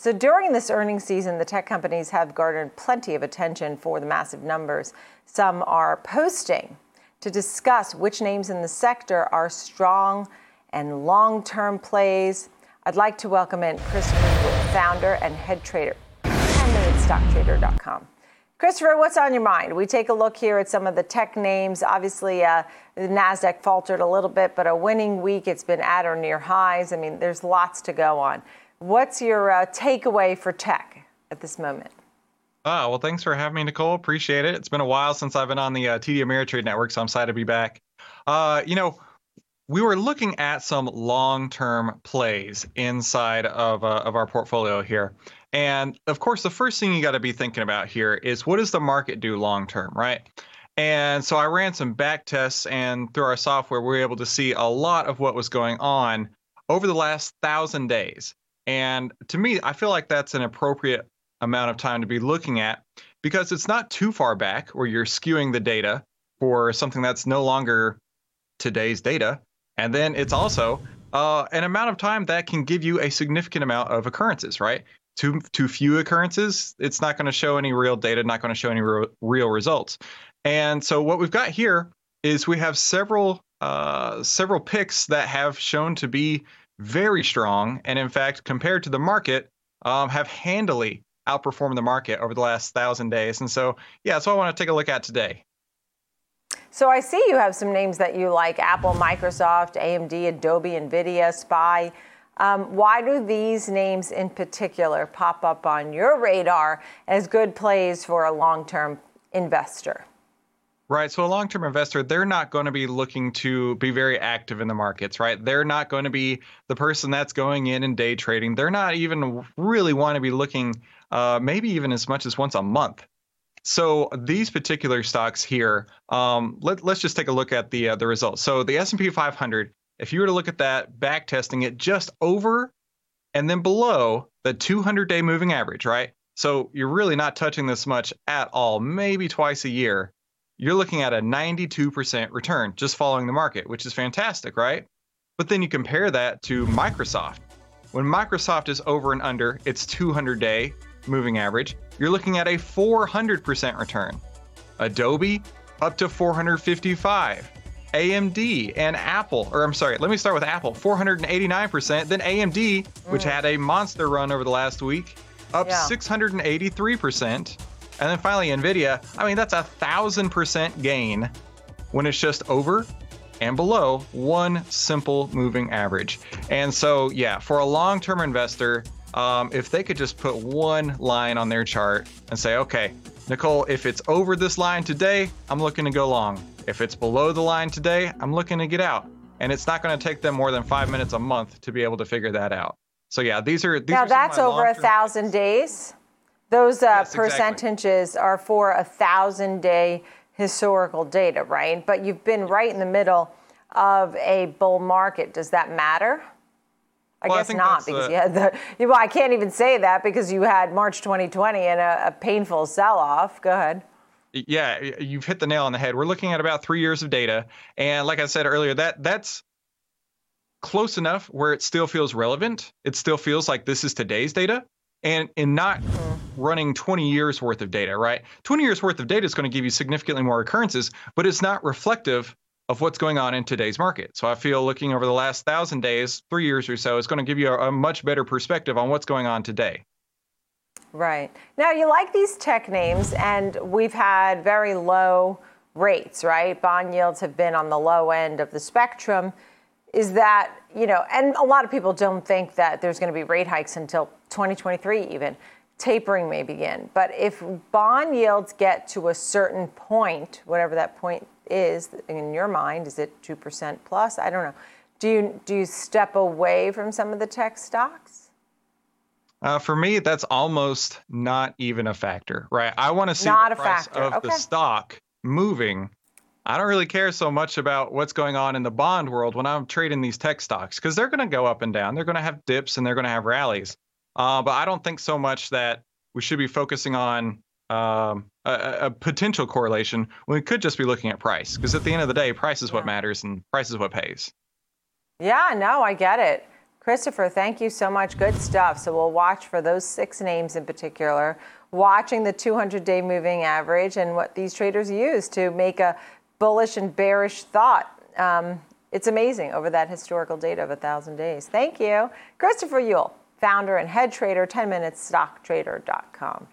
So during this earnings season, the tech companies have garnered plenty of attention for the massive numbers some are posting to discuss which names in the sector are strong and long term plays. I'd like to welcome in Chris Christopher, founder and head trader, 10minutestocktrader.com. Christopher, what's on your mind? We take a look here at some of the tech names. Obviously, uh, the NASDAQ faltered a little bit, but a winning week. It's been at or near highs. I mean, there's lots to go on. What's your uh, takeaway for tech at this moment? Oh, well, thanks for having me, Nicole. Appreciate it. It's been a while since I've been on the uh, TD Ameritrade network, so I'm excited to be back. Uh, you know, we were looking at some long-term plays inside of, uh, of our portfolio here. And of course, the first thing you got to be thinking about here is what does the market do long term, right? And so I ran some back tests, and through our software, we were able to see a lot of what was going on over the last thousand days. And to me, I feel like that's an appropriate amount of time to be looking at because it's not too far back where you're skewing the data for something that's no longer today's data. And then it's also uh, an amount of time that can give you a significant amount of occurrences, right? Too too few occurrences, it's not going to show any real data, not going to show any real, real results. And so what we've got here is we have several uh, several picks that have shown to be very strong, and in fact, compared to the market, um, have handily outperformed the market over the last thousand days. And so, yeah, that's what I want to take a look at today. So I see you have some names that you like Apple, Microsoft, AMD, Adobe, NVIDIA, SPY. Um, why do these names in particular pop up on your radar as good plays for a long term investor? Right. So a long-term investor, they're not going to be looking to be very active in the markets, right? They're not going to be the person that's going in and day trading. They're not even really want to be looking uh, maybe even as much as once a month. So these particular stocks here, um, let, us just take a look at the uh, the results. So the S&P 500, if you were to look at that, back testing it just over and then below the 200-day moving average, right? So you're really not touching this much at all, maybe twice a year you're looking at a 92% return just following the market, which is fantastic, right? But then you compare that to Microsoft. When Microsoft is over and under its 200 day moving average, you're looking at a 400% return. Adobe up to 455. AMD and Apple, or I'm sorry, let me start with Apple, 489%. Then AMD, which mm. had a monster run over the last week, up yeah. 683%. And then finally, NVIDIA, I mean, that's a thousand percent gain when it's just over and below one simple moving average. And so, yeah, for a long term investor, um, if they could just put one line on their chart and say, okay, Nicole, if it's over this line today, I'm looking to go long. If it's below the line today, I'm looking to get out. And it's not going to take them more than five minutes a month to be able to figure that out. So yeah, these are these now are that's over a thousand days. Those uh, yes, percentages exactly. are for a thousand day historical data, right? But you've been right in the middle of a bull market. Does that matter? I well, guess I not because the... you had the. Well, I can't even say that because you had March 2020 and a, a painful sell off. Go ahead. Yeah, you've hit the nail on the head. We're looking at about three years of data, and like I said earlier, that that's close enough where it still feels relevant. It still feels like this is today's data, and and not mm-hmm. Running 20 years worth of data, right? 20 years worth of data is going to give you significantly more occurrences, but it's not reflective of what's going on in today's market. So I feel looking over the last thousand days, three years or so, is going to give you a, a much better perspective on what's going on today. Right. Now, you like these tech names, and we've had very low rates, right? Bond yields have been on the low end of the spectrum. Is that, you know, and a lot of people don't think that there's going to be rate hikes until 2023 even. Tapering may begin. But if bond yields get to a certain point, whatever that point is in your mind, is it 2% plus? I don't know. Do you, do you step away from some of the tech stocks? Uh, for me, that's almost not even a factor, right? I want to see not the price factor. of okay. the stock moving. I don't really care so much about what's going on in the bond world when I'm trading these tech stocks because they're going to go up and down. They're going to have dips and they're going to have rallies. Uh, but I don't think so much that we should be focusing on um, a, a, potential correlation when we could just be looking at price. Because at the end of the day, price is what matters and price is what pays. Yeah, no, I get it. Christopher, thank you so much. Good stuff. So we'll watch for those six names in particular, watching the 200 day moving average and what these traders use to make a bullish and bearish thought. Um, it's amazing over that historical data of 1,000 days. Thank you. Christopher Uhl, founder and head trader, 10minutestocktrader.com.